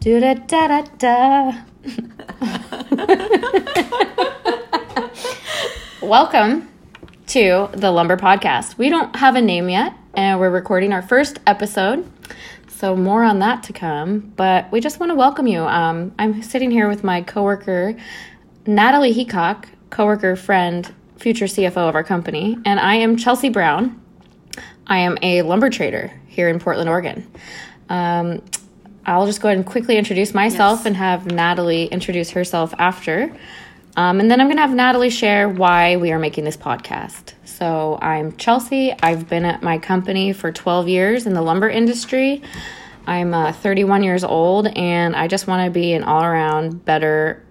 Do da da da da. Welcome to the Lumber Podcast. We don't have a name yet, and we're recording our first episode. So more on that to come. But we just want to welcome you. Um, I'm sitting here with my coworker, Natalie Heacock, coworker, friend, future CFO of our company, and I am Chelsea Brown. I am a lumber trader here in Portland, Oregon. Um, I'll just go ahead and quickly introduce myself Yes. and have Natalie introduce herself after. Um, and then I'm going to have Natalie share why we are making this podcast. So I'm Chelsea. I've been at my company for 12 years in the lumber industry. I'm uh, 31 years old, and I just want to be an all around better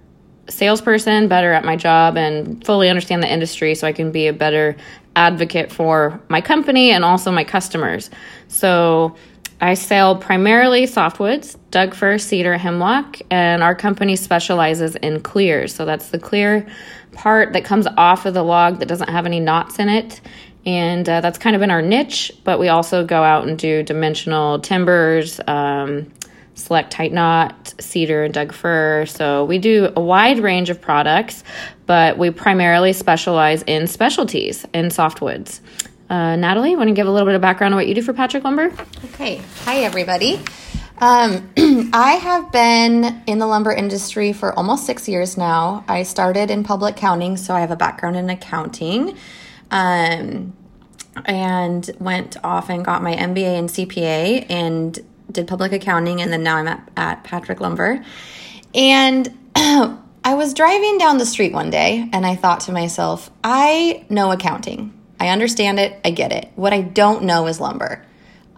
salesperson, better at my job, and fully understand the industry so I can be a better advocate for my company and also my customers. So I sell primarily softwoods, Doug fir, cedar, hemlock, and our company specializes in clears. So that's the clear part that comes off of the log that doesn't have any knots in it. And uh, that's kind of in our niche, but we also go out and do dimensional timbers, um, select tight knot, cedar, and Doug fir. So we do a wide range of products, but we primarily specialize in specialties in softwoods. Uh, Natalie, want to give a little bit of background on what you do for Patrick Lumber? Okay. Hi, everybody. Um, I have been in the lumber industry for almost six years now. I started in public accounting, so I have a background in accounting. Um, and went off and got my MBA and CPA and did public accounting, and then now I'm at, at Patrick Lumber. And I was driving down the street one day, and I thought to myself, I know accounting. I understand it. I get it. What I don't know is lumber.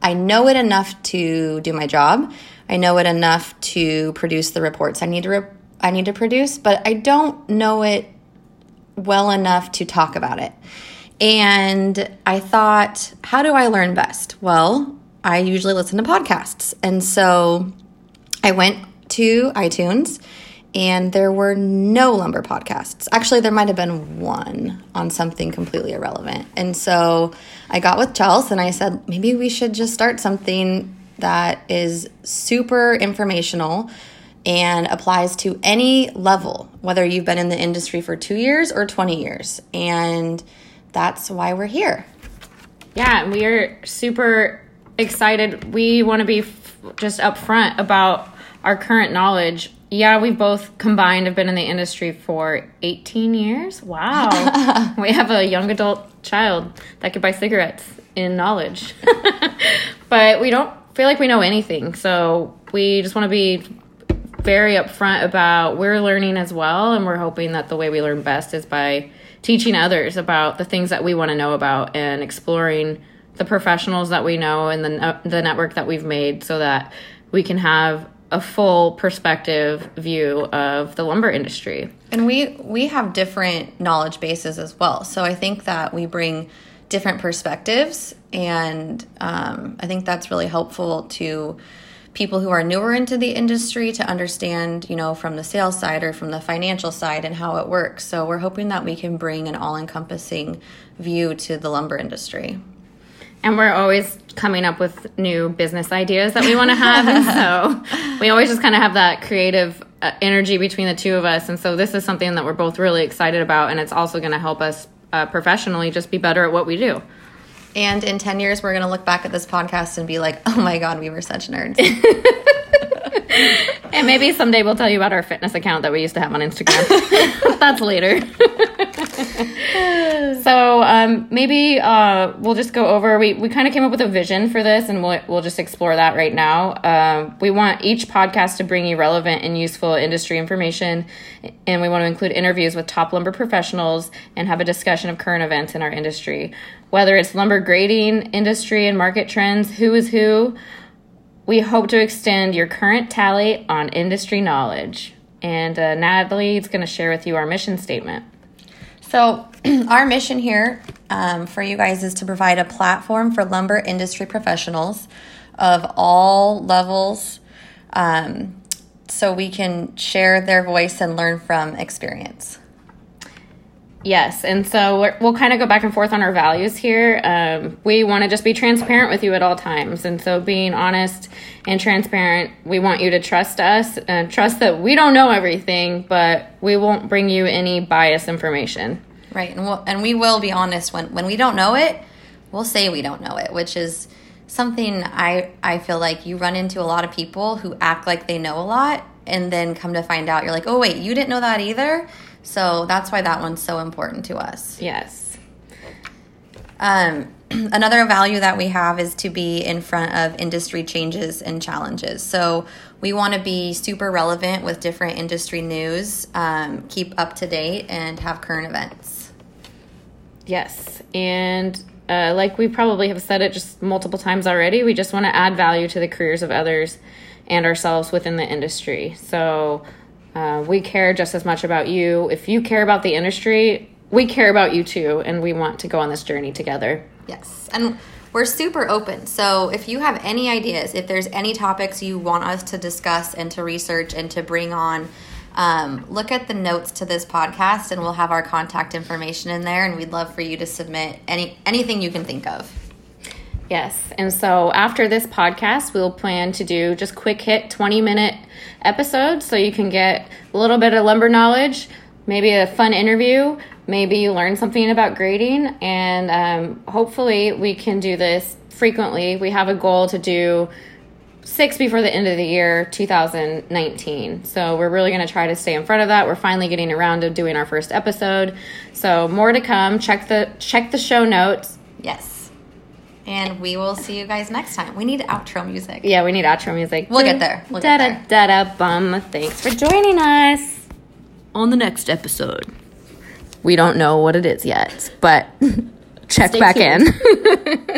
I know it enough to do my job. I know it enough to produce the reports I need to re- I need to produce, but I don't know it well enough to talk about it. And I thought, how do I learn best? Well, I usually listen to podcasts. And so I went to iTunes and there were no lumber podcasts. Actually, there might have been one on something completely irrelevant. And so I got with Chelsea and I said, maybe we should just start something that is super informational and applies to any level, whether you've been in the industry for two years or 20 years. And that's why we're here. Yeah, we are super excited. We want to be f- just upfront about our current knowledge. Yeah, we both combined have been in the industry for 18 years. Wow. we have a young adult child that could buy cigarettes in knowledge. but we don't feel like we know anything. So we just want to be very upfront about we're learning as well and we're hoping that the way we learn best is by teaching others about the things that we want to know about and exploring the professionals that we know and the the network that we've made so that we can have a full perspective view of the lumber industry. And we we have different knowledge bases as well. So I think that we bring different perspectives, and um, I think that's really helpful to people who are newer into the industry to understand, you know, from the sales side or from the financial side and how it works. So we're hoping that we can bring an all-encompassing view to the lumber industry. And we're always coming up with new business ideas that we want to have. and so we always just kind of have that creative uh, energy between the two of us. And so this is something that we're both really excited about. And it's also going to help us uh, professionally just be better at what we do. And in 10 years, we're going to look back at this podcast and be like, oh my God, we were such nerds. And maybe someday we'll tell you about our fitness account that we used to have on Instagram. That's later. Um, maybe uh, we'll just go over. We, we kind of came up with a vision for this, and we'll we'll just explore that right now. Um, we want each podcast to bring you relevant and useful industry information, and we want to include interviews with top lumber professionals and have a discussion of current events in our industry, whether it's lumber grading industry and market trends, who is who. We hope to extend your current tally on industry knowledge. And uh, Natalie is going to share with you our mission statement. So, our mission here um, for you guys is to provide a platform for lumber industry professionals of all levels um, so we can share their voice and learn from experience. Yes, and so we're, we'll kind of go back and forth on our values here. Um, we want to just be transparent with you at all times, and so being honest and transparent, we want you to trust us and trust that we don't know everything, but we won't bring you any biased information. Right, and we'll, and we will be honest when when we don't know it, we'll say we don't know it, which is something I I feel like you run into a lot of people who act like they know a lot and then come to find out you're like, "Oh wait, you didn't know that either?" So that's why that one's so important to us. Yes. Um, another value that we have is to be in front of industry changes and challenges. So we want to be super relevant with different industry news, um, keep up to date, and have current events. Yes, and uh, like we probably have said it just multiple times already, we just want to add value to the careers of others and ourselves within the industry. So uh, we care just as much about you. If you care about the industry, we care about you too, and we want to go on this journey together. Yes, and we're super open. So if you have any ideas, if there's any topics you want us to discuss and to research and to bring on, um, look at the notes to this podcast, and we'll have our contact information in there. And we'd love for you to submit any anything you can think of. Yes. And so after this podcast, we'll plan to do just quick hit 20 minute episodes so you can get a little bit of lumber knowledge, maybe a fun interview, maybe you learn something about grading, and um, hopefully we can do this frequently. We have a goal to do six before the end of the year 2019 so we're really going to try to stay in front of that we're finally getting around to doing our first episode so more to come check the check the show notes Yes. And we will see you guys next time. We need outro music. yeah we need outro music We'll get there. We'll da get da da da bum thanks for joining us on the next episode we don't know what it is yet but check Stay back tuned. in